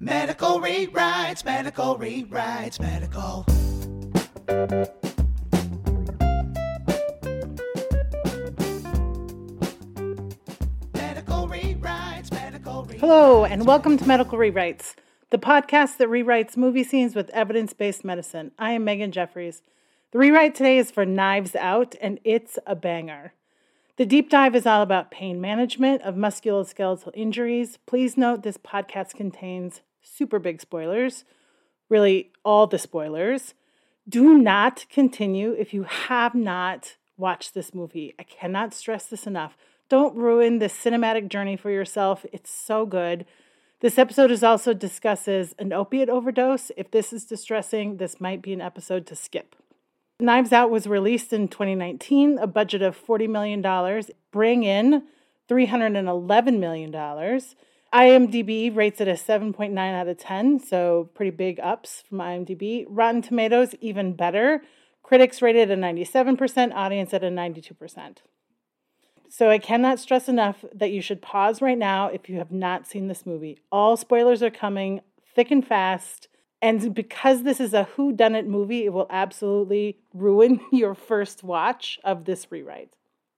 Medical rewrites, medical rewrites, medical. Medical rewrites, medical. Hello, and welcome to Medical Rewrites, the podcast that rewrites movie scenes with evidence based medicine. I am Megan Jeffries. The rewrite today is for Knives Out, and it's a banger. The deep dive is all about pain management of musculoskeletal injuries. Please note this podcast contains super big spoilers, really, all the spoilers. Do not continue if you have not watched this movie. I cannot stress this enough. Don't ruin this cinematic journey for yourself. It's so good. This episode is also discusses an opiate overdose. If this is distressing, this might be an episode to skip. Knives Out was released in 2019, a budget of $40 million, bring in $311 million. IMDb rates it a 7.9 out of 10, so pretty big ups from IMDb. Rotten Tomatoes, even better. Critics rated a 97%, audience at a 92%. So I cannot stress enough that you should pause right now if you have not seen this movie. All spoilers are coming thick and fast. And because this is a who done it movie, it will absolutely ruin your first watch of this rewrite.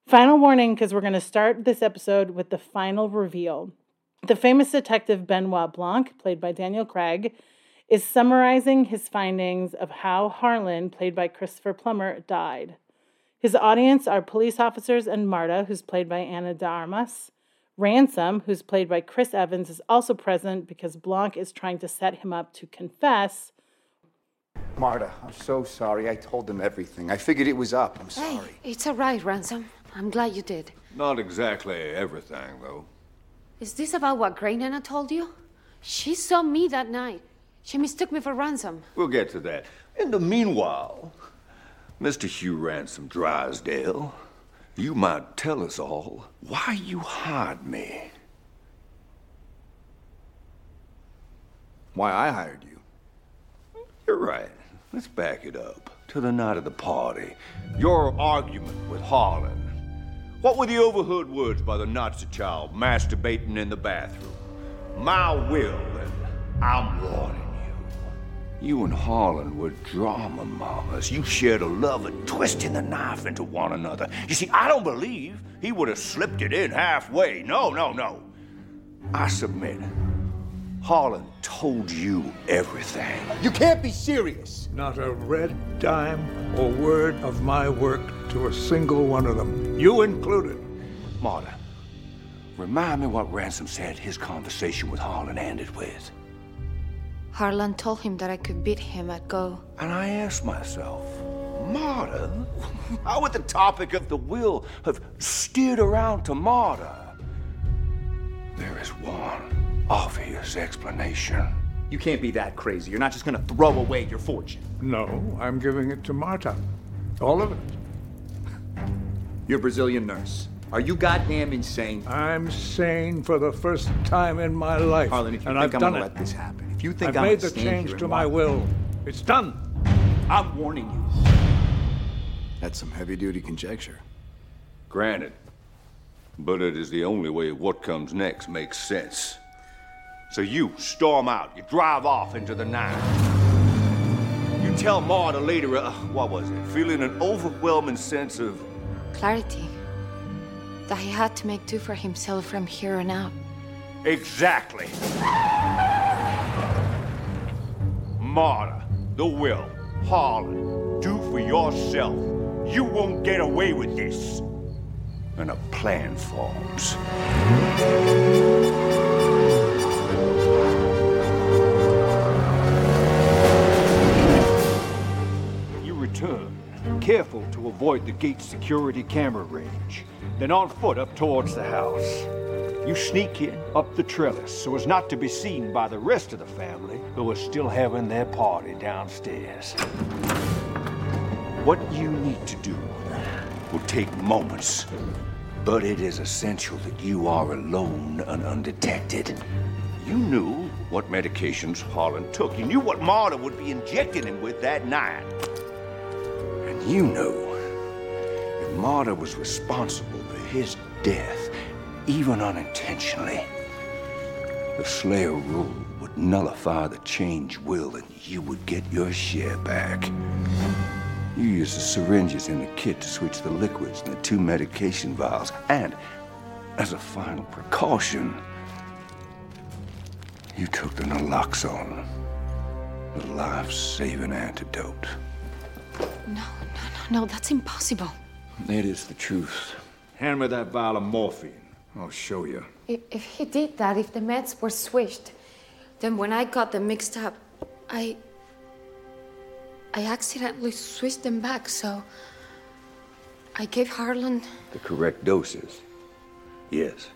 Final warning because we're going to start this episode with the final reveal. The famous detective Benoit Blanc, played by Daniel Craig, is summarizing his findings of how Harlan, played by Christopher Plummer, died. His audience are police officers and Marta, who's played by Ana de Armas. Ransom, who's played by Chris Evans, is also present because Blanc is trying to set him up to confess. Marta, I'm so sorry. I told them everything. I figured it was up. I'm Hey, sorry. it's all right, Ransom. I'm glad you did. Not exactly everything, though. Is this about what Great Nana told you? She saw me that night. She mistook me for Ransom. We'll get to that. In the meanwhile, Mr. Hugh Ransom Drysdale, you might tell us all why you hired me. Why I hired you? You're right. Let's back it up to the night of the party. Your argument with Harlan. What were the overheard words by the Nazi child masturbating in the bathroom? My will, and I'm warning you. You and Harlan were drama mamas. You shared a love of twisting the knife into one another. You see, I don't believe he would have slipped it in halfway. No, no, no. I submit. Harlan told you everything. You can't be serious. Not a red dime or word of my work to a single one of them, you included. Marta, remind me what Ransom said his conversation with Harlan ended with. Harlan told him that I could beat him at Go. And I asked myself, Marta, how would the topic of the will have steered around to Marta? There is one obvious explanation. You can't be that crazy. You're not just gonna throw away your fortune. No, I'm giving it to Marta. All of it. You're a Brazilian nurse. Are you goddamn insane? I'm sane for the first time in my life. Harlan, if you and think I've I'm done gonna it. let this happen, if you think I've I'm made gonna the stand change to my watch- will. It's done. I'm warning you. That's some heavy duty conjecture. Granted. But it is the only way what comes next makes sense. So you storm out, you drive off into the night. You tell Marta later, uh, what was it, feeling an overwhelming sense of Clarity. That he had to make do for himself from here on out. Exactly. Marta, the will, Harlan, do for yourself. You won't get away with this. And a plan forms. Careful to avoid the gate security camera range, then on foot up towards the house. You sneak in up the trellis so as not to be seen by the rest of the family who are still having their party downstairs. What you need to do will take moments, but it is essential that you are alone and undetected. You knew what medications Harlan took. You knew what Marta would be injecting him with that night. You know, if Marta was responsible for his death, even unintentionally, the Slayer rule would nullify the change will and you would get your share back. You used the syringes in the kit to switch the liquids and the two medication vials. And as a final precaution, you took the naloxone, the life-saving antidote. No, no, no, no, that's impossible. It is the truth. Hand me that vial of morphine. I'll show you. If, if he did that, if the meds were switched, then when I got them mixed up, I. I accidentally switched them back, so. I gave Harlan. The correct doses. Yes.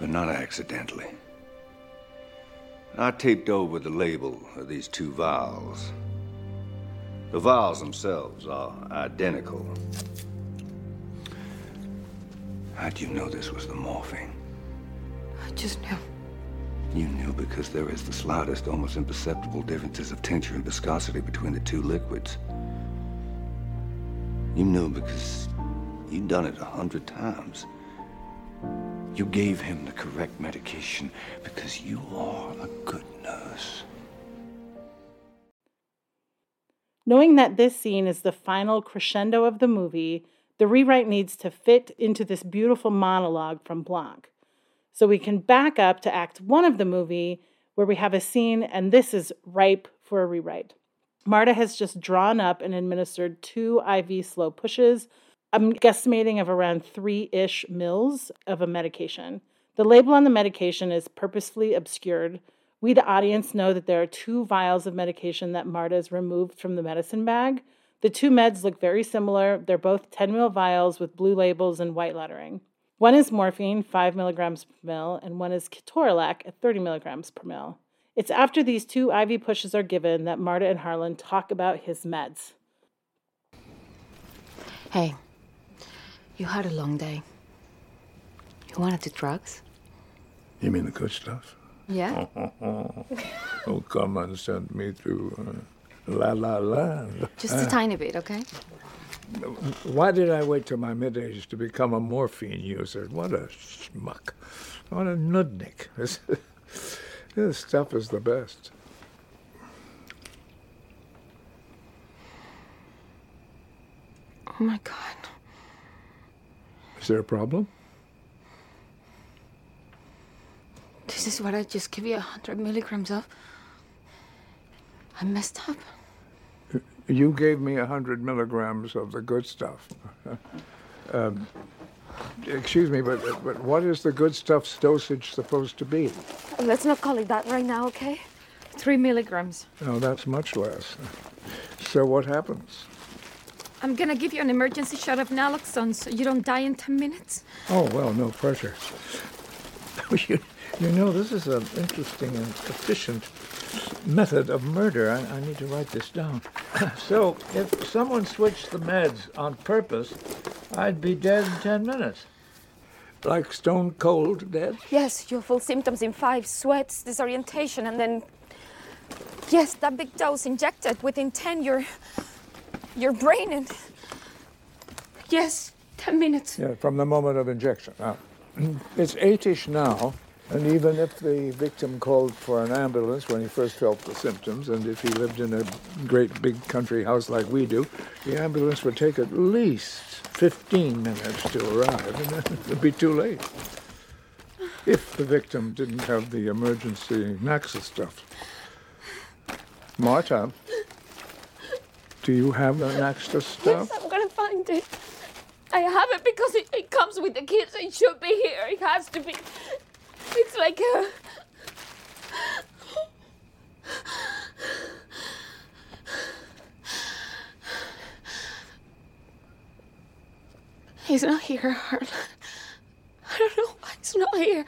But not accidentally. I taped over the label of these two vials. The vials themselves are identical. How'd you know this was the morphine? I just knew. You knew because there is the slightest, almost imperceptible differences of tincture and viscosity between the two liquids. You knew because you'd done it a hundred times. You gave him the correct medication because you are a good nurse. Knowing that this scene is the final crescendo of the movie, the rewrite needs to fit into this beautiful monologue from Blanc. So we can back up to act one of the movie where we have a scene, and this is ripe for a rewrite. Marta has just drawn up and administered two IV slow pushes. I'm guesstimating of around three ish mils of a medication. The label on the medication is purposefully obscured. We, the audience, know that there are two vials of medication that Marta has removed from the medicine bag. The two meds look very similar. They're both 10 ml vials with blue labels and white lettering. One is morphine, 5 milligrams per mil, and one is ketorolac at 30 milligrams per mil. It's after these two IV pushes are given that Marta and Harlan talk about his meds. Hey, you had a long day. You wanted the drugs? You mean the good stuff? Yeah? Oh, come and send me through uh, La La Land. Just a tiny bit, okay? Why did I wait till my mid age to become a morphine user? What a schmuck. What a nudnik. This, this stuff is the best. Oh my god. Is there a problem? This is what I just give you a hundred milligrams of. I messed up. You gave me a hundred milligrams of the good stuff. um, excuse me, but, but what is the good stuff's dosage supposed to be? Let's not call it that right now, okay? Three milligrams. No, that's much less. So what happens? I'm gonna give you an emergency shot of naloxone so you don't die in ten minutes. Oh, well, no pressure. you, you know, this is an interesting and efficient method of murder. I, I need to write this down. so, if someone switched the meds on purpose, I'd be dead in 10 minutes. Like stone cold dead? Yes, your full symptoms in five sweats, disorientation, and then. Yes, that big dose injected within 10, your. Your brain and. Yes, 10 minutes. Yeah, from the moment of injection. Now, it's eightish now, and even if the victim called for an ambulance when he first felt the symptoms, and if he lived in a great big country house like we do, the ambulance would take at least 15 minutes to arrive, and then it would be too late. If the victim didn't have the emergency Naxa stuff. Marta, do you have the extra stuff? Yes, I'm gonna find it. I have it because it, it comes with the kids. It should be here. It has to be. It's like a. He's not here, Harlan. I don't know why he's not here.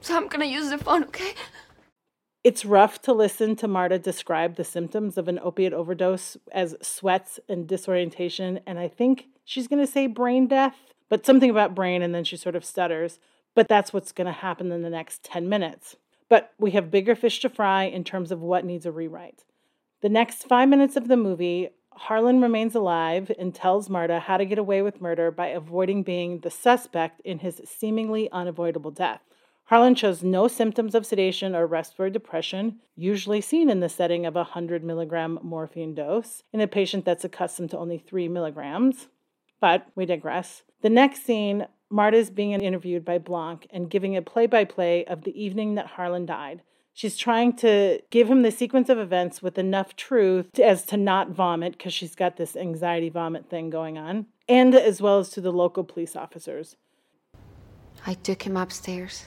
So I'm gonna use the phone, okay? It's rough to listen to Marta describe the symptoms of an opiate overdose as sweats and disorientation, and I think she's going to say brain death, but something about brain, and then she sort of stutters. But that's what's going to happen in the next 10 minutes. But we have bigger fish to fry in terms of what needs a rewrite. The next five minutes of the movie, Harlan remains alive and tells Marta how to get away with murder by avoiding being the suspect in his seemingly unavoidable death. Harlan shows no symptoms of sedation or respiratory depression, usually seen in the setting of a 100 milligram morphine dose in a patient that's accustomed to only 3 milligrams. But we digress. The next scene, Marta is being interviewed by Blanc and giving a play by play of the evening that Harlan died. She's trying to give him the sequence of events with enough truth as to not vomit because she's got this anxiety vomit thing going on, and as well as to the local police officers. I took him upstairs.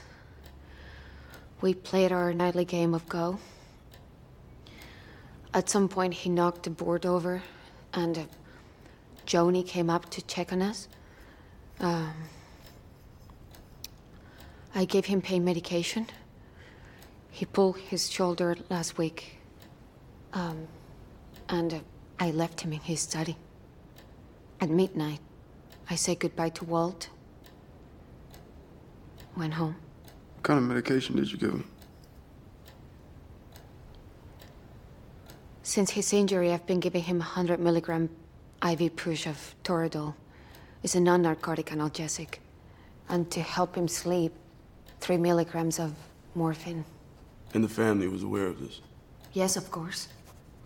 We played our nightly game of Go. At some point, he knocked the board over, and uh, Joni came up to check on us. Um, I gave him pain medication. He pulled his shoulder last week. Um, and uh, I left him in his study. At midnight, I said goodbye to Walt. Went home. What kind of medication did you give him? Since his injury, I've been giving him 100 milligram IV push of Toradol. It's a non narcotic analgesic. And to help him sleep, 3 milligrams of morphine. And the family was aware of this? Yes, of course.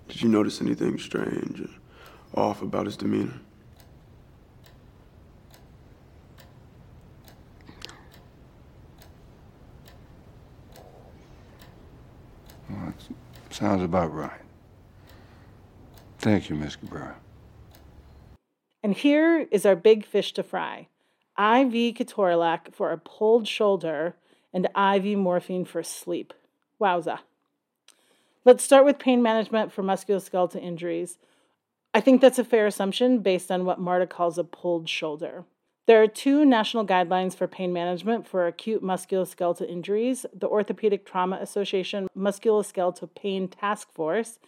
Did you notice anything strange or off about his demeanor? Well, sounds about right. Thank you, Miss Cabrera. And here is our big fish to fry IV ketorolac for a pulled shoulder and IV morphine for sleep. Wowza. Let's start with pain management for musculoskeletal injuries. I think that's a fair assumption based on what Marta calls a pulled shoulder. There are two national guidelines for pain management for acute musculoskeletal injuries the Orthopedic Trauma Association Musculoskeletal Pain Task Force.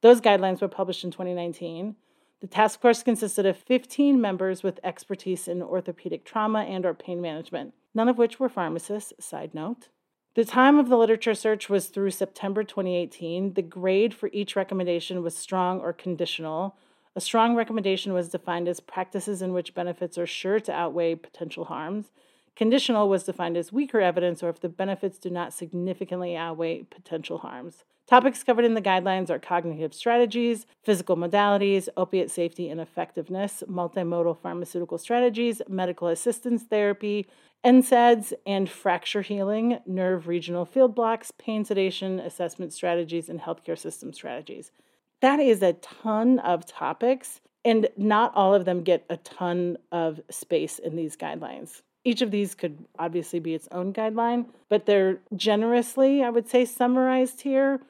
Those guidelines were published in 2019. The task force consisted of 15 members with expertise in orthopedic trauma and or pain management, none of which were pharmacists, side note. The time of the literature search was through September 2018. The grade for each recommendation was strong or conditional. A strong recommendation was defined as practices in which benefits are sure to outweigh potential harms. Conditional was defined as weaker evidence or if the benefits do not significantly outweigh potential harms. Topics covered in the guidelines are cognitive strategies, physical modalities, opiate safety and effectiveness, multimodal pharmaceutical strategies, medical assistance therapy, NSAIDs, and fracture healing, nerve regional field blocks, pain sedation, assessment strategies, and healthcare system strategies. That is a ton of topics, and not all of them get a ton of space in these guidelines. Each of these could obviously be its own guideline, but they're generously, I would say, summarized here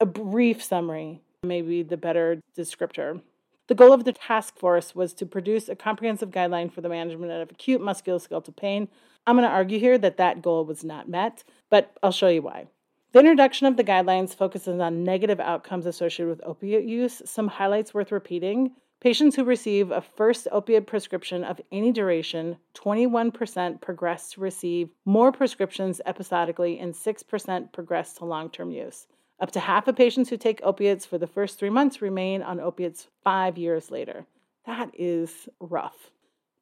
a brief summary, maybe the better descriptor. The goal of the task force was to produce a comprehensive guideline for the management of acute musculoskeletal pain. I'm going to argue here that that goal was not met, but I'll show you why. The introduction of the guidelines focuses on negative outcomes associated with opiate use. Some highlights worth repeating. Patients who receive a first opiate prescription of any duration, 21% progress to receive more prescriptions episodically, and 6% progress to long term use. Up to half of patients who take opiates for the first three months remain on opiates five years later. That is rough.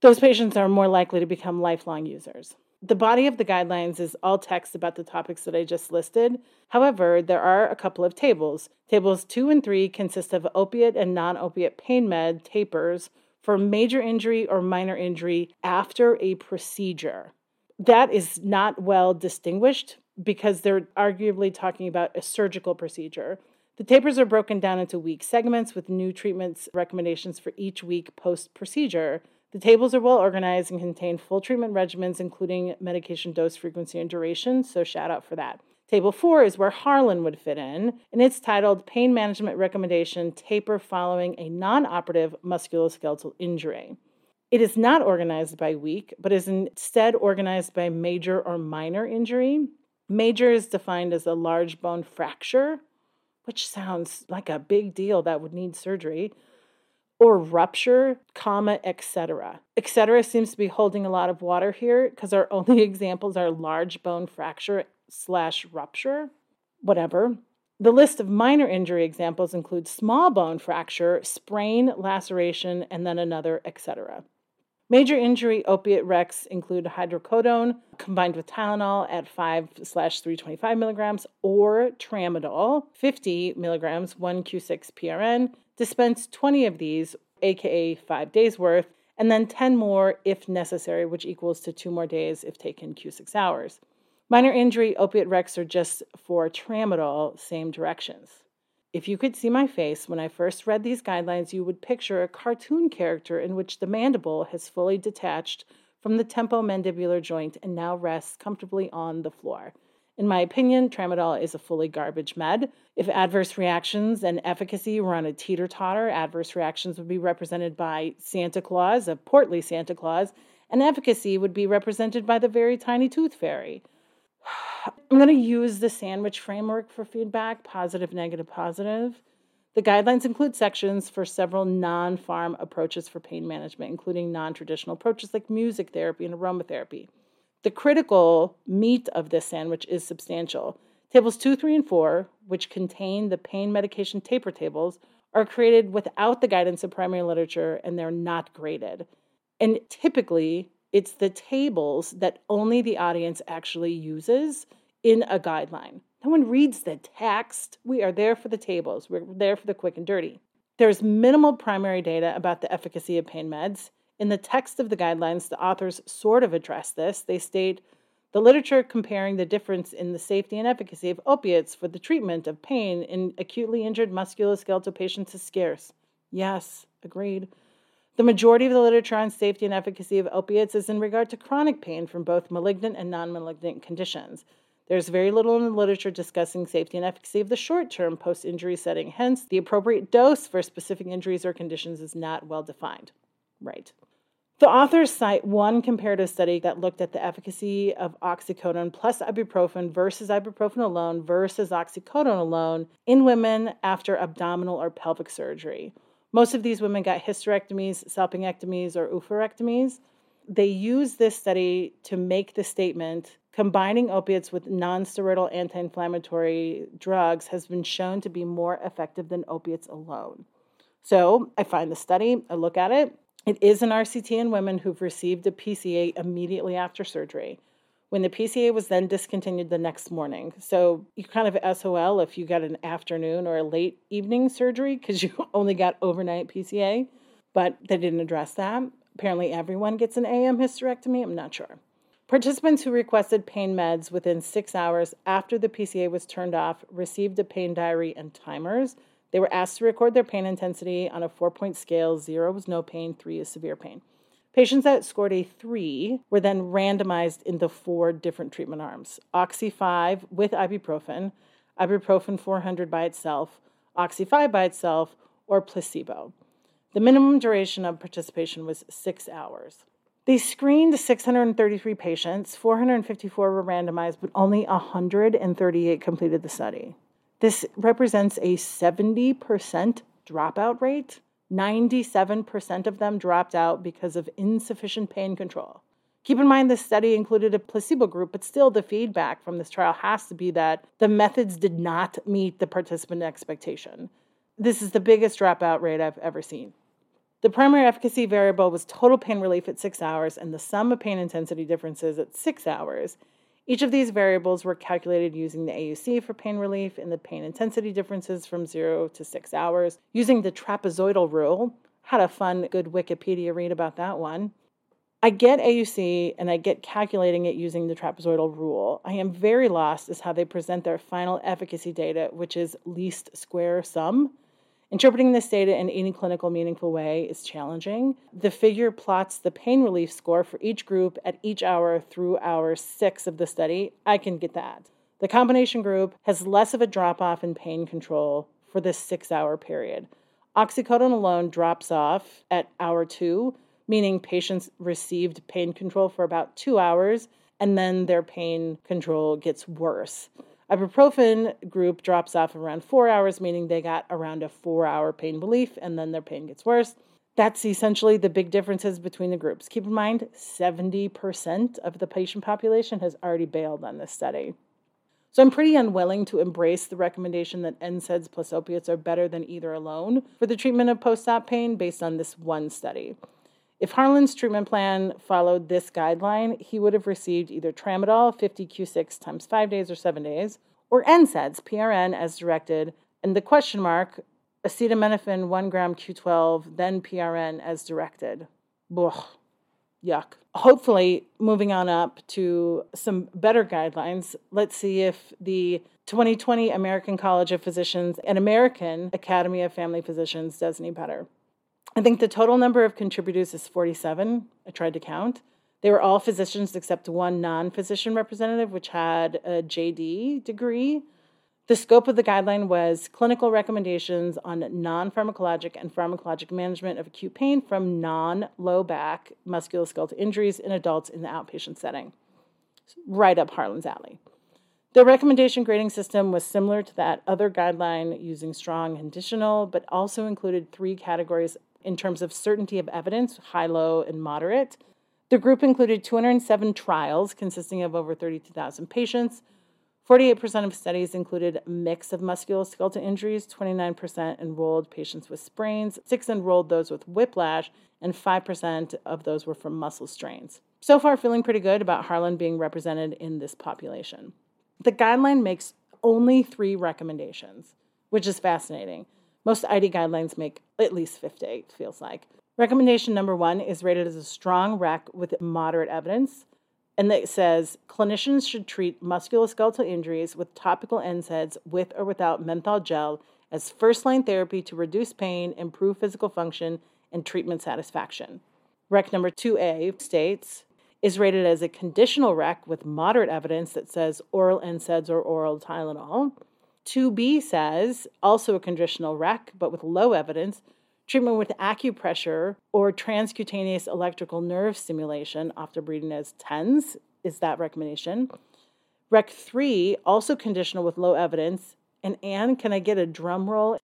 Those patients are more likely to become lifelong users. The body of the guidelines is all text about the topics that I just listed. However, there are a couple of tables. Tables two and three consist of opiate and non opiate pain med tapers for major injury or minor injury after a procedure. That is not well distinguished because they're arguably talking about a surgical procedure. The tapers are broken down into week segments with new treatments recommendations for each week post procedure. The tables are well organized and contain full treatment regimens, including medication dose frequency and duration, so shout out for that. Table 4 is where Harlan would fit in, and it's titled Pain Management Recommendation Taper Following a Non Operative Musculoskeletal Injury. It is not organized by week, but is instead organized by major or minor injury. Major is defined as a large bone fracture, which sounds like a big deal that would need surgery, or rupture, comma, etc. Etc. seems to be holding a lot of water here because our only examples are large bone fracture slash rupture, whatever. The list of minor injury examples includes small bone fracture, sprain, laceration, and then another, etc. Major injury opiate recs include hydrocodone combined with Tylenol at 5 slash 325 milligrams or tramadol, 50 milligrams, 1 Q6 PRN. Dispense 20 of these, aka five days worth, and then 10 more if necessary, which equals to two more days if taken Q6 hours. Minor injury opiate recs are just for tramadol, same directions. If you could see my face when I first read these guidelines, you would picture a cartoon character in which the mandible has fully detached from the temporomandibular joint and now rests comfortably on the floor. In my opinion, tramadol is a fully garbage med. If adverse reactions and efficacy were on a teeter totter, adverse reactions would be represented by Santa Claus, a portly Santa Claus, and efficacy would be represented by the very tiny tooth fairy. I'm going to use the sandwich framework for feedback positive, negative, positive. The guidelines include sections for several non pharm approaches for pain management, including non traditional approaches like music therapy and aromatherapy. The critical meat of this sandwich is substantial. Tables 2, 3, and 4, which contain the pain medication taper tables, are created without the guidance of primary literature and they're not graded. And typically, it's the tables that only the audience actually uses in a guideline. No one reads the text. We are there for the tables, we're there for the quick and dirty. There's minimal primary data about the efficacy of pain meds. In the text of the guidelines, the authors sort of address this. They state the literature comparing the difference in the safety and efficacy of opiates for the treatment of pain in acutely injured musculoskeletal patients is scarce. Yes, agreed. The majority of the literature on safety and efficacy of opiates is in regard to chronic pain from both malignant and non malignant conditions. There's very little in the literature discussing safety and efficacy of the short term post injury setting, hence, the appropriate dose for specific injuries or conditions is not well defined. Right. The authors cite one comparative study that looked at the efficacy of oxycodone plus ibuprofen versus ibuprofen alone versus oxycodone alone in women after abdominal or pelvic surgery. Most of these women got hysterectomies, salpingectomies, or oophorectomies. They used this study to make the statement combining opiates with nonsteroidal anti inflammatory drugs has been shown to be more effective than opiates alone. So I find the study, I look at it, it is an RCT in women who've received a PCA immediately after surgery. When the PCA was then discontinued the next morning. So you kind of SOL if you got an afternoon or a late evening surgery because you only got overnight PCA, but they didn't address that. Apparently, everyone gets an AM hysterectomy. I'm not sure. Participants who requested pain meds within six hours after the PCA was turned off received a pain diary and timers they were asked to record their pain intensity on a four point scale zero was no pain, three is severe pain. Patients that scored a three were then randomized into four different treatment arms Oxy 5 with ibuprofen, ibuprofen 400 by itself, Oxy 5 by itself, or placebo. The minimum duration of participation was six hours. They screened 633 patients, 454 were randomized, but only 138 completed the study. This represents a 70% dropout rate. 97% of them dropped out because of insufficient pain control. Keep in mind, this study included a placebo group, but still, the feedback from this trial has to be that the methods did not meet the participant expectation. This is the biggest dropout rate I've ever seen. The primary efficacy variable was total pain relief at six hours and the sum of pain intensity differences at six hours. Each of these variables were calculated using the AUC for pain relief and the pain intensity differences from zero to six hours using the trapezoidal rule. Had a fun, good Wikipedia read about that one. I get AUC and I get calculating it using the trapezoidal rule. I am very lost as how they present their final efficacy data, which is least square sum. Interpreting this data in any clinical meaningful way is challenging. The figure plots the pain relief score for each group at each hour through hour six of the study. I can get that. The combination group has less of a drop off in pain control for this six hour period. Oxycodone alone drops off at hour two, meaning patients received pain control for about two hours and then their pain control gets worse. Ibuprofen group drops off around four hours, meaning they got around a four hour pain relief and then their pain gets worse. That's essentially the big differences between the groups. Keep in mind, 70% of the patient population has already bailed on this study. So I'm pretty unwilling to embrace the recommendation that NSAIDs plus opiates are better than either alone for the treatment of post op pain based on this one study. If Harlan's treatment plan followed this guideline, he would have received either tramadol 50 Q6 times 5 days or 7 days, or NSAIDs, PRN, as directed, and the question mark, acetaminophen 1 gram Q12, then PRN as directed. Ugh, yuck. Hopefully, moving on up to some better guidelines, let's see if the 2020 American College of Physicians and American Academy of Family Physicians does any better. I think the total number of contributors is 47. I tried to count. They were all physicians except one non physician representative, which had a JD degree. The scope of the guideline was clinical recommendations on non pharmacologic and pharmacologic management of acute pain from non low back musculoskeletal injuries in adults in the outpatient setting. Right up Harlan's alley. The recommendation grading system was similar to that other guideline using strong conditional, but also included three categories in terms of certainty of evidence high, low, and moderate. The group included 207 trials consisting of over 32,000 patients. 48% of studies included a mix of musculoskeletal injuries, 29% enrolled patients with sprains, 6 enrolled those with whiplash, and 5% of those were from muscle strains. So far, feeling pretty good about Harlan being represented in this population. The guideline makes only three recommendations, which is fascinating. Most ID guidelines make at least 50, it feels like. Recommendation number one is rated as a strong rec with moderate evidence and it says clinicians should treat musculoskeletal injuries with topical NSAIDs with or without menthol gel as first line therapy to reduce pain, improve physical function, and treatment satisfaction. Rec number 2A states is rated as a conditional rec with moderate evidence that says oral NSAIDs or oral Tylenol. 2B says also a conditional rec but with low evidence Treatment with acupressure or transcutaneous electrical nerve stimulation, often reading as TENS, is that recommendation. Rec 3, also conditional with low evidence. And Anne, can I get a drum roll?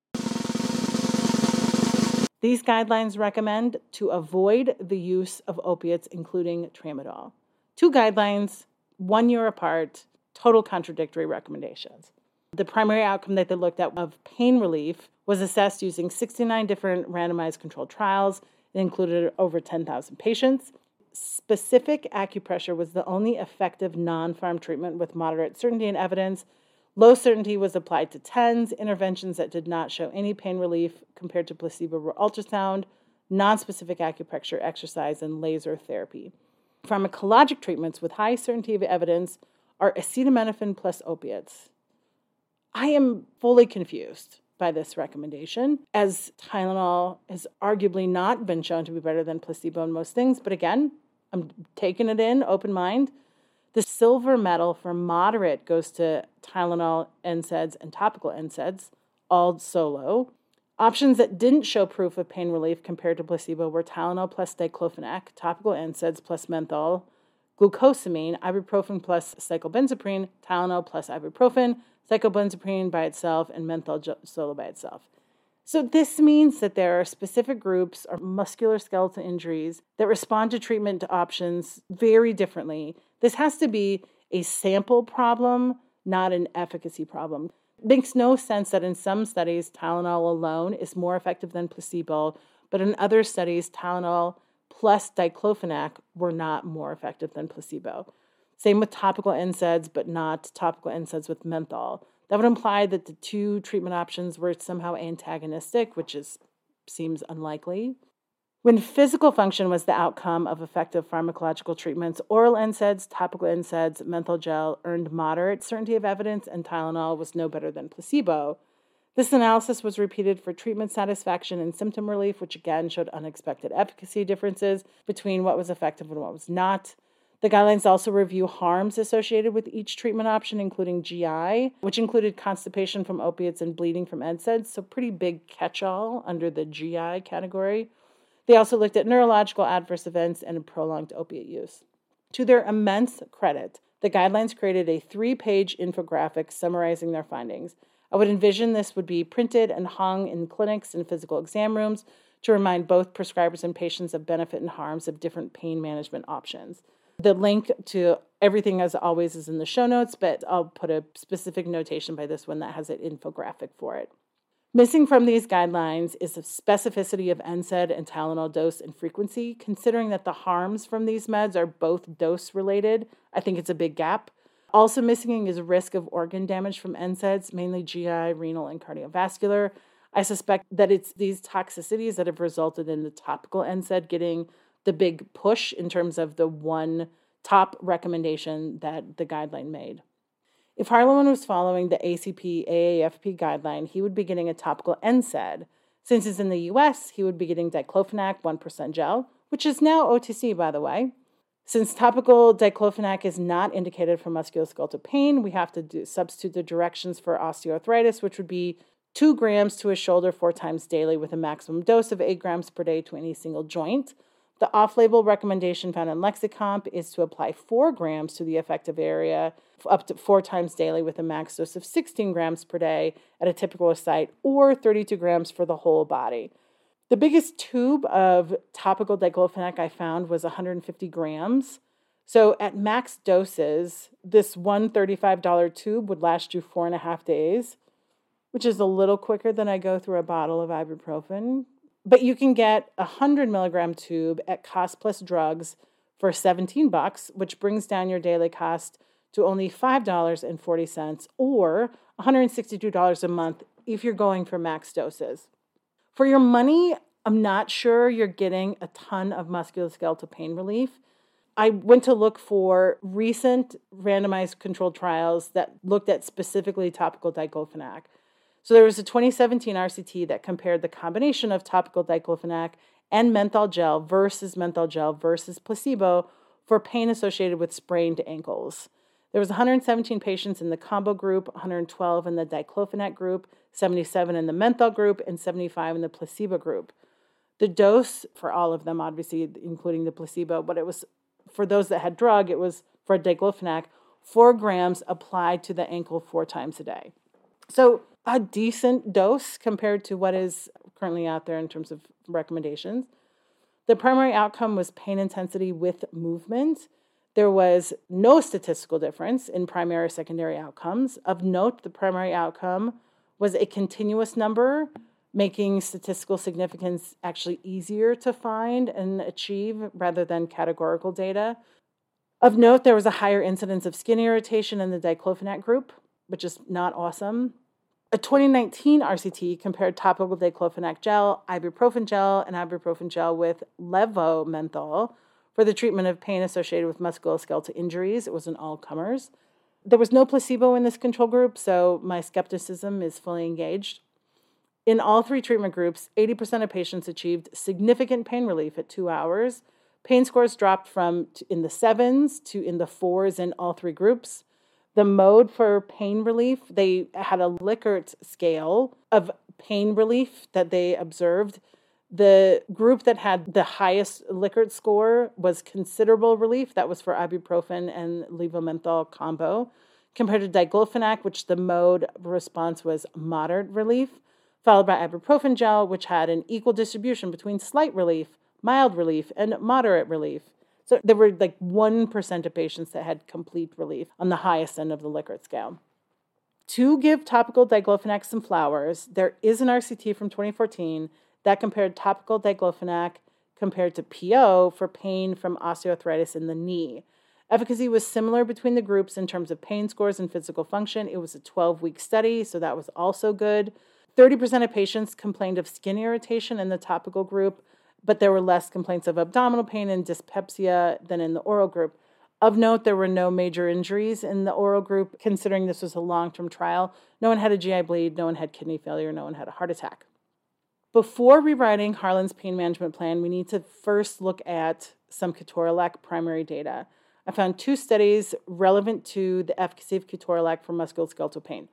These guidelines recommend to avoid the use of opiates, including tramadol. Two guidelines, one year apart, total contradictory recommendations. The primary outcome that they looked at of pain relief was assessed using 69 different randomized controlled trials. It included over 10,000 patients. Specific acupressure was the only effective non pharm treatment with moderate certainty and evidence. Low certainty was applied to TENS. Interventions that did not show any pain relief compared to placebo were ultrasound, non-specific acupressure, exercise, and laser therapy. Pharmacologic treatments with high certainty of evidence are acetaminophen plus opiates. I am fully confused by this recommendation, as Tylenol has arguably not been shown to be better than placebo in most things. But again, I'm taking it in, open mind. The silver medal for moderate goes to Tylenol, NSAIDs, and topical NSAIDs, all solo. Options that didn't show proof of pain relief compared to placebo were Tylenol plus diclofenac, topical NSAIDs plus menthol, glucosamine, ibuprofen plus cyclobenzaprine, Tylenol plus ibuprofen, cyclobenzaprine by itself, and menthol solo by itself. So, this means that there are specific groups or musculoskeletal injuries that respond to treatment options very differently. This has to be a sample problem, not an efficacy problem. It makes no sense that in some studies, Tylenol alone is more effective than placebo, but in other studies, Tylenol plus diclofenac were not more effective than placebo. Same with topical NSAIDs, but not topical NSAIDs with menthol. That would imply that the two treatment options were somehow antagonistic, which is seems unlikely. When physical function was the outcome of effective pharmacological treatments, oral NSAIDs, topical NSAIDs, menthol gel earned moderate certainty of evidence, and Tylenol was no better than placebo. This analysis was repeated for treatment satisfaction and symptom relief, which again showed unexpected efficacy differences between what was effective and what was not. The guidelines also review harms associated with each treatment option, including GI, which included constipation from opiates and bleeding from NSAIDs, so pretty big catch all under the GI category. They also looked at neurological adverse events and prolonged opiate use. To their immense credit, the guidelines created a three page infographic summarizing their findings. I would envision this would be printed and hung in clinics and physical exam rooms to remind both prescribers and patients of benefit and harms of different pain management options. The link to everything, as always, is in the show notes, but I'll put a specific notation by this one that has an infographic for it. Missing from these guidelines is the specificity of NSAID and Tylenol dose and frequency. Considering that the harms from these meds are both dose related, I think it's a big gap. Also missing is risk of organ damage from NSAIDs, mainly GI, renal, and cardiovascular. I suspect that it's these toxicities that have resulted in the topical NSAID getting the big push in terms of the one top recommendation that the guideline made. If Harlan was following the ACP AAFP guideline, he would be getting a topical NSAID. Since it's in the US, he would be getting diclofenac 1% gel, which is now OTC, by the way. Since topical diclofenac is not indicated for musculoskeletal pain, we have to do, substitute the directions for osteoarthritis, which would be 2 grams to a shoulder four times daily with a maximum dose of 8 grams per day to any single joint. The off label recommendation found in Lexicomp is to apply 4 grams to the affected area up to four times daily with a max dose of 16 grams per day at a typical site or 32 grams for the whole body. The biggest tube of topical diclofenac I found was 150 grams. So at max doses, this one $35 tube would last you four and a half days, which is a little quicker than I go through a bottle of ibuprofen but you can get a 100 milligram tube at Cost Plus Drugs for 17 bucks, which brings down your daily cost to only $5.40 or $162 a month if you're going for max doses. For your money, I'm not sure you're getting a ton of musculoskeletal pain relief. I went to look for recent randomized controlled trials that looked at specifically topical diclofenac. So there was a 2017 RCT that compared the combination of topical diclofenac and menthol gel versus menthol gel versus placebo for pain associated with sprained ankles. There was 117 patients in the combo group, 112 in the diclofenac group, 77 in the menthol group, and 75 in the placebo group. The dose for all of them, obviously including the placebo, but it was for those that had drug, it was for diclofenac, four grams applied to the ankle four times a day. So a decent dose compared to what is currently out there in terms of recommendations. The primary outcome was pain intensity with movement. There was no statistical difference in primary or secondary outcomes. Of note, the primary outcome was a continuous number, making statistical significance actually easier to find and achieve rather than categorical data. Of note, there was a higher incidence of skin irritation in the diclofenac group, which is not awesome. A 2019 RCT compared topical diclofenac gel, ibuprofen gel, and ibuprofen gel with levomenthol for the treatment of pain associated with musculoskeletal injuries. It was an all comers. There was no placebo in this control group, so my skepticism is fully engaged. In all three treatment groups, 80% of patients achieved significant pain relief at two hours. Pain scores dropped from in the sevens to in the fours in all three groups the mode for pain relief, they had a Likert scale of pain relief that they observed. The group that had the highest Likert score was considerable relief. That was for ibuprofen and levomenthol combo, compared to diclofenac, which the mode response was moderate relief, followed by ibuprofen gel, which had an equal distribution between slight relief, mild relief, and moderate relief. So there were like 1% of patients that had complete relief on the highest end of the Likert scale. To give topical diclofenac some flowers, there is an RCT from 2014 that compared topical diclofenac compared to PO for pain from osteoarthritis in the knee. Efficacy was similar between the groups in terms of pain scores and physical function. It was a 12 week study, so that was also good. 30% of patients complained of skin irritation in the topical group, but there were less complaints of abdominal pain and dyspepsia than in the oral group. Of note, there were no major injuries in the oral group, considering this was a long term trial. No one had a GI bleed, no one had kidney failure, no one had a heart attack. Before rewriting Harlan's pain management plan, we need to first look at some ketorolac primary data. I found two studies relevant to the efficacy of ketorolac for musculoskeletal pain.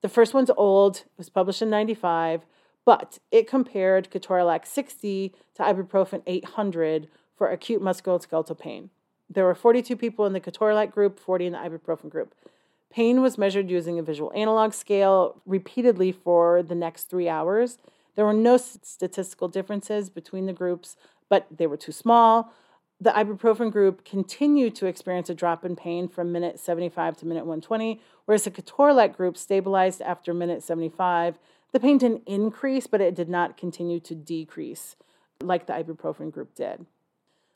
The first one's old, it was published in 95, but it compared ketorolac 60 to ibuprofen 800 for acute musculoskeletal pain. There were 42 people in the ketorolac group, 40 in the ibuprofen group. Pain was measured using a visual analog scale repeatedly for the next three hours. There were no statistical differences between the groups, but they were too small. The ibuprofen group continued to experience a drop in pain from minute 75 to minute 120, whereas the ketorolac group stabilized after minute 75 The pain didn't increase, but it did not continue to decrease like the ibuprofen group did.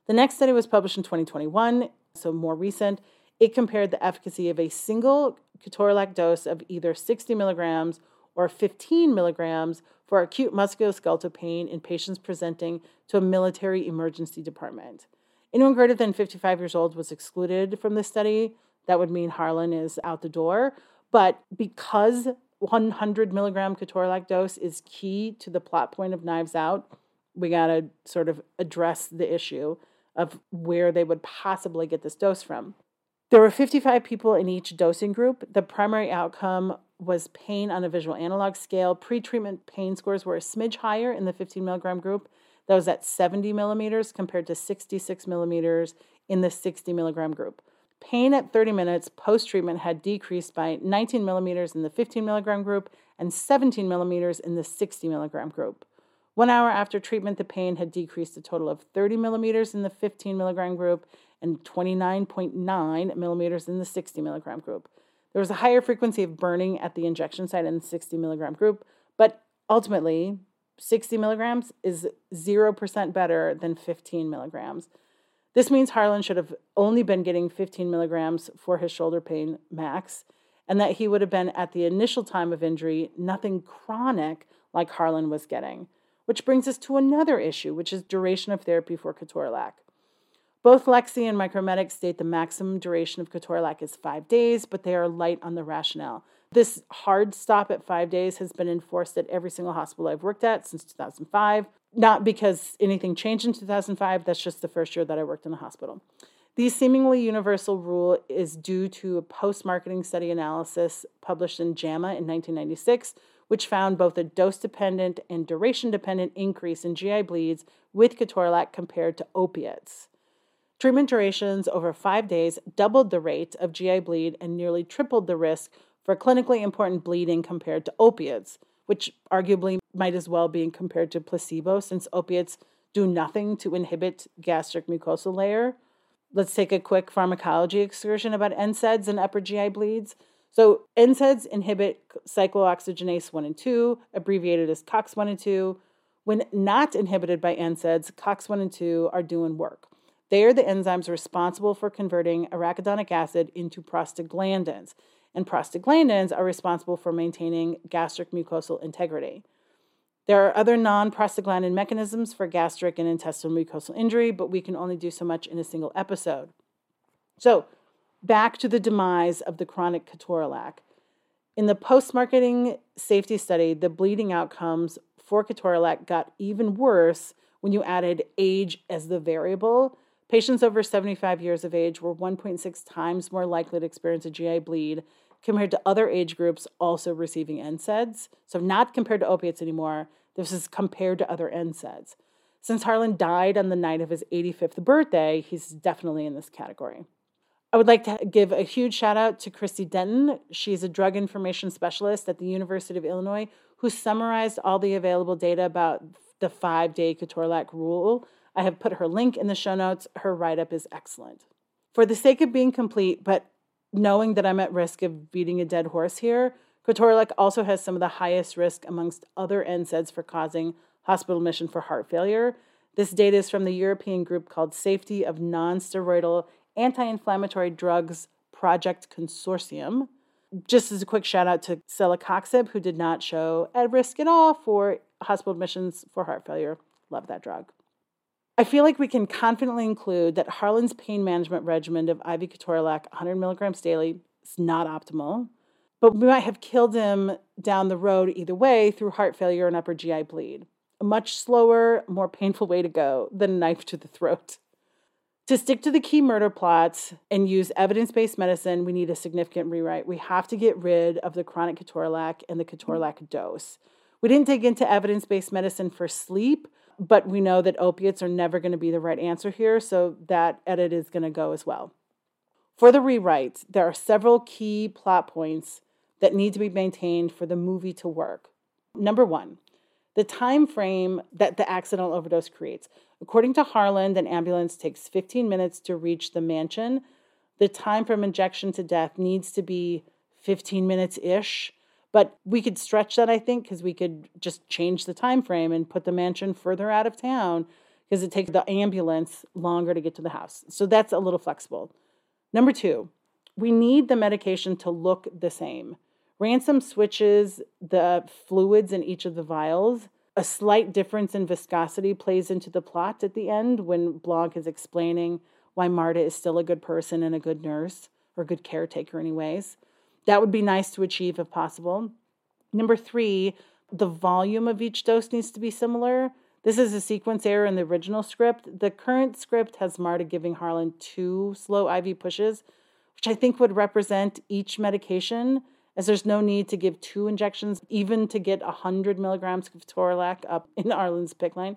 The next study was published in 2021, so more recent. It compared the efficacy of a single ketorolac dose of either 60 milligrams or 15 milligrams for acute musculoskeletal pain in patients presenting to a military emergency department. Anyone greater than 55 years old was excluded from this study. That would mean Harlan is out the door. But because 100 milligram ketorolac dose is key to the plot point of Knives Out, we got to sort of address the issue of where they would possibly get this dose from. There were 55 people in each dosing group. The primary outcome was pain on a visual analog scale. Pre-treatment pain scores were a smidge higher in the 15 milligram group. That was at 70 millimeters compared to 66 millimeters in the 60 milligram group. Pain at 30 minutes post treatment had decreased by 19 millimeters in the 15 milligram group and 17 millimeters in the 60 milligram group. One hour after treatment, the pain had decreased a total of 30 millimeters in the 15 milligram group and 29.9 millimeters in the 60 milligram group. There was a higher frequency of burning at the injection site in the 60 milligram group, but ultimately, 60 milligrams is 0% better than 15 milligrams. This means Harlan should have only been getting 15 milligrams for his shoulder pain max, and that he would have been at the initial time of injury, nothing chronic like Harlan was getting. Which brings us to another issue, which is duration of therapy for ketorolac. Both Lexi and Micromedex state the maximum duration of ketorolac is five days, but they are light on the rationale. This hard stop at five days has been enforced at every single hospital I've worked at since 2005. Not because anything changed in 2005, that's just the first year that I worked in a hospital. The seemingly universal rule is due to a post marketing study analysis published in JAMA in 1996, which found both a dose dependent and duration dependent increase in GI bleeds with ketorolac compared to opiates. Treatment durations over five days doubled the rate of GI bleed and nearly tripled the risk for clinically important bleeding compared to opiates, which arguably might as well be compared to placebo since opiates do nothing to inhibit gastric mucosal layer. Let's take a quick pharmacology excursion about NSAIDs and upper GI bleeds. So, NSAIDs inhibit cyclooxygenase 1 and 2, abbreviated as COX 1 and 2. When not inhibited by NSAIDs, COX 1 and 2 are doing work. They are the enzymes responsible for converting arachidonic acid into prostaglandins, and prostaglandins are responsible for maintaining gastric mucosal integrity. There are other non prostaglandin mechanisms for gastric and intestinal mucosal injury, but we can only do so much in a single episode. So, back to the demise of the chronic ketorolac. In the post marketing safety study, the bleeding outcomes for ketorolac got even worse when you added age as the variable Patients over 75 years of age were 1.6 times more likely to experience a GI bleed compared to other age groups also receiving NSAIDs. So, not compared to opiates anymore, this is compared to other NSAIDs. Since Harlan died on the night of his 85th birthday, he's definitely in this category. I would like to give a huge shout out to Christy Denton. She's a drug information specialist at the University of Illinois who summarized all the available data about the five day ketorolac rule I have put her link in the show notes. Her write up is excellent. For the sake of being complete, but knowing that I'm at risk of beating a dead horse here, Ketorolac also has some of the highest risk amongst other NSAIDs for causing hospital admission for heart failure. This data is from the European group called Safety of Nonsteroidal Anti-Inflammatory Drugs Project Consortium. Just as a quick shout out to celecoxib, who did not show at risk at all for hospital admissions for heart failure. Love that drug. I feel like we can confidently include that Harlan's pain management regimen of IV ketorolac 100 milligrams daily is not optimal, but we might have killed him down the road either way through heart failure and upper GI bleed. A much slower, more painful way to go than a knife to the throat. To stick to the key murder plots and use evidence based medicine, we need a significant rewrite. We have to get rid of the chronic ketorolac and the ketorolac dose. We didn't dig into evidence based medicine for sleep, but we know that opiates are never going to be the right answer here, so that edit is going to go as well. For the rewrites, there are several key plot points that need to be maintained for the movie to work. Number one, the time frame that the accidental overdose creates. According to Harlan, an ambulance takes 15 minutes to reach the mansion. The time from injection to death needs to be 15 minutes ish, But we could stretch that, I think, because we could just change the time frame and put the mansion further out of town because it takes the ambulance longer to get to the house. So that's a little flexible. Number two, we need the medication to look the same. Ransom switches the fluids in each of the vials. A slight difference in viscosity plays into the plot at the end when Blanc is explaining why Marta is still a good person and a good nurse, or good caretaker, anyways. That would be nice to achieve if possible. Number three, the volume of each dose needs to be similar. This is a sequence error in the original script. The current script has Marta giving Harlan two slow IV pushes, which I think would represent each medication, as there's no need to give two injections, even to get 100 milligrams of Torlac up in Harlan's PICC line.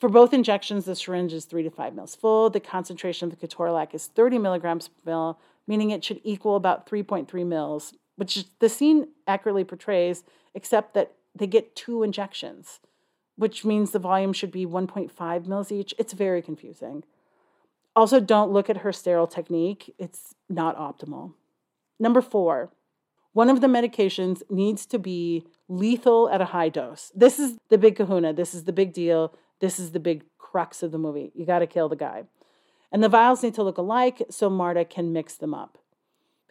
For both injections, the syringe is three to five mils full. The concentration of the ketorolac is 30 milligrams per mil, meaning it should equal about 3.3 mils, which the scene accurately portrays, except that they get two injections which means the volume should be 1.5 mils each. It's very confusing. Also, don't look at her sterile technique, it's not optimal. Number four, one of the medications needs to be lethal at a high dose. This is the big kahuna. This is the big deal. This is the big crux of the movie. You got to kill the guy. And the vials need to look alike so Marta can mix them up.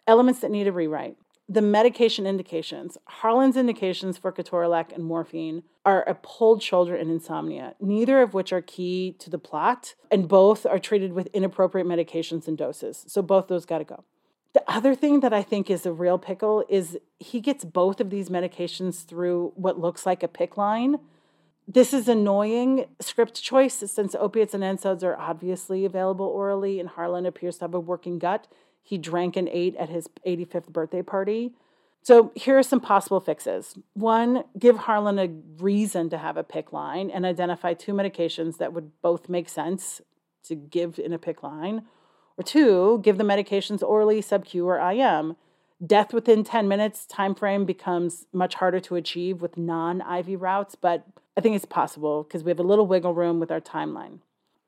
Elements that need a rewrite the medication indications, Harlan's indications for ketorolac and morphine are a pulled shoulder and insomnia, neither of which are key to the plot, and both are treated with inappropriate medications and doses. So both those got to go. The other thing that I think is a real pickle is he gets both of these medications through what looks like a PICC line. This is annoying script choice since opiates and NSAIDs are obviously available orally, and Harlan appears to have a working gut he drank and ate at his 85th birthday party. So here are some possible fixes. One, give Harlan a reason to have a PICC line and identify two medications that would both make sense to give in a PICC line. Or two, give the medications orally, sub-Q, or IM. Death within 10 minutes time frame becomes much harder to achieve with non-IV routes, but I think it's possible because we have a little wiggle room with our timeline.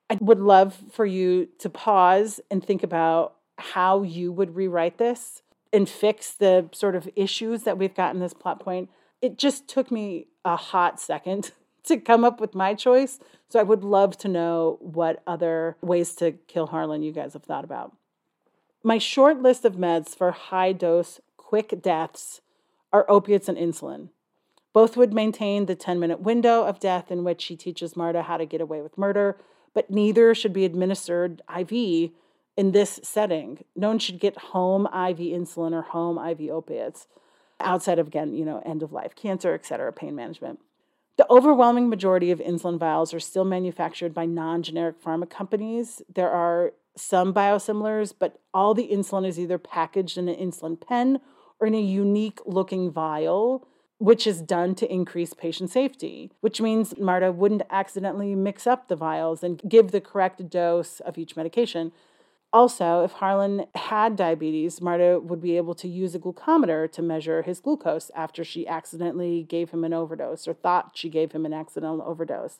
I would love for you to pause and think about how you would rewrite this and fix the sort of issues that we've got in this plot point. It just took me a hot second to come up with my choice. So I would love to know what other ways to kill Harlan you guys have thought about. My short list of meds for high dose, quick deaths are opiates and insulin. Both would maintain the 10 minute window of death in which she teaches Marta how to get away with murder, but neither should be administered IV in this setting. No one should get home IV insulin or home IV opiates outside of, again, you know, end of life, cancer, et cetera, pain management. The overwhelming majority of insulin vials are still manufactured by non generic pharma companies. There are some biosimilars, but all the insulin is either packaged in an insulin pen or in a unique looking vial, which is done to increase patient safety, which means Marta wouldn't accidentally mix up the vials and give the correct dose of each medication. Also, if Harlan had diabetes, Marta would be able to use a glucometer to measure his glucose after she accidentally gave him an overdose or thought she gave him an accidental overdose.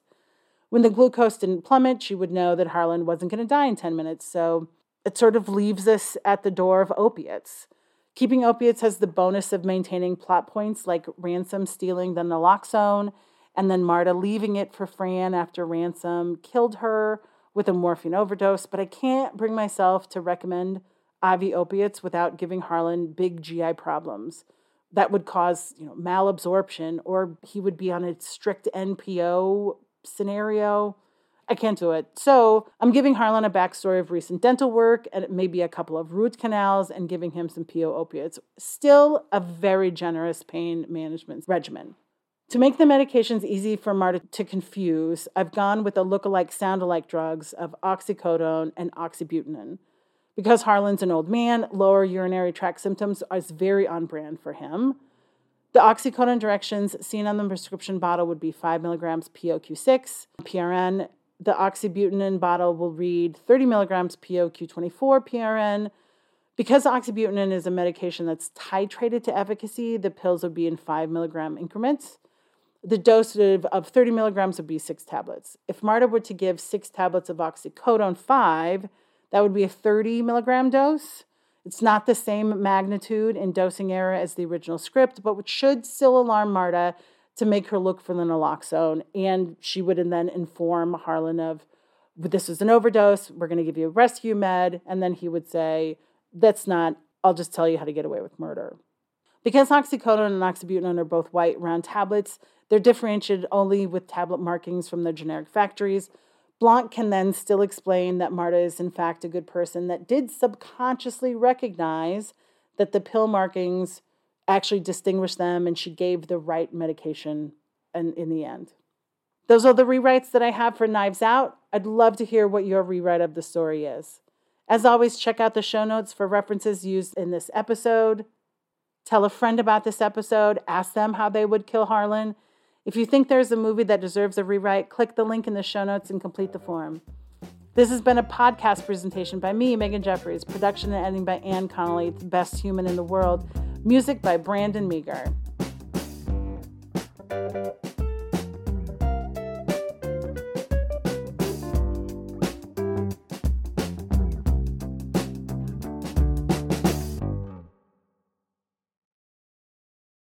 When the glucose didn't plummet, she would know that Harlan wasn't going to die in 10 minutes. So it sort of leaves us at the door of opiates. Keeping opiates has the bonus of maintaining plot points like Ransom stealing the naloxone and then Marta leaving it for Fran after Ransom killed her with a morphine overdose, but I can't bring myself to recommend IV opiates without giving Harlan big GI problems. That would cause, you know, malabsorption, or he would be on a strict NPO scenario. I can't do it. So I'm giving Harlan a backstory of recent dental work and maybe a couple of root canals and giving him some PO opiates. Still a very generous pain management regimen. To make the medications easy for Marta to confuse, I've gone with the look-alike, sound-alike drugs of oxycodone and oxybutynin. Because Harlan's an old man, lower urinary tract symptoms is very on brand for him. The oxycodone directions seen on the prescription bottle would be 5 milligrams POQ6, PRN. The oxybutynin bottle will read 30 milligrams POQ24 PRN. Because oxybutynin is a medication that's titrated to efficacy, the pills would be in 5 milligram increments the dose of, of 30 milligrams would be six tablets. If Marta were to give six tablets of oxycodone 5, that would be a 30 milligram dose. It's not the same magnitude and dosing error as the original script, but should still alarm Marta to make her look for the naloxone. And she would then inform Harlan of this is an overdose. We're going to give you a rescue med. And then he would say, That's not, I'll just tell you how to get away with murder. Because oxycodone and oxybutynin are both white round tablets, they're differentiated only with tablet markings from their generic factories. Blanc can then still explain that Marta is, in fact, a good person that did subconsciously recognize that the pill markings actually distinguished them and she gave the right medication in, in the end. Those are the rewrites that I have for Knives Out. I'd love to hear what your rewrite of the story is. As always, check out the show notes for references used in this episode. Tell a friend about this episode. Ask them how they would kill Harlan. If you think there's a movie that deserves a rewrite, click the link in the show notes and complete the form. This has been a podcast presentation by me, Megan Jeffries, production and editing by Ann Connolly, the best human in the world, music by Brandon Meager.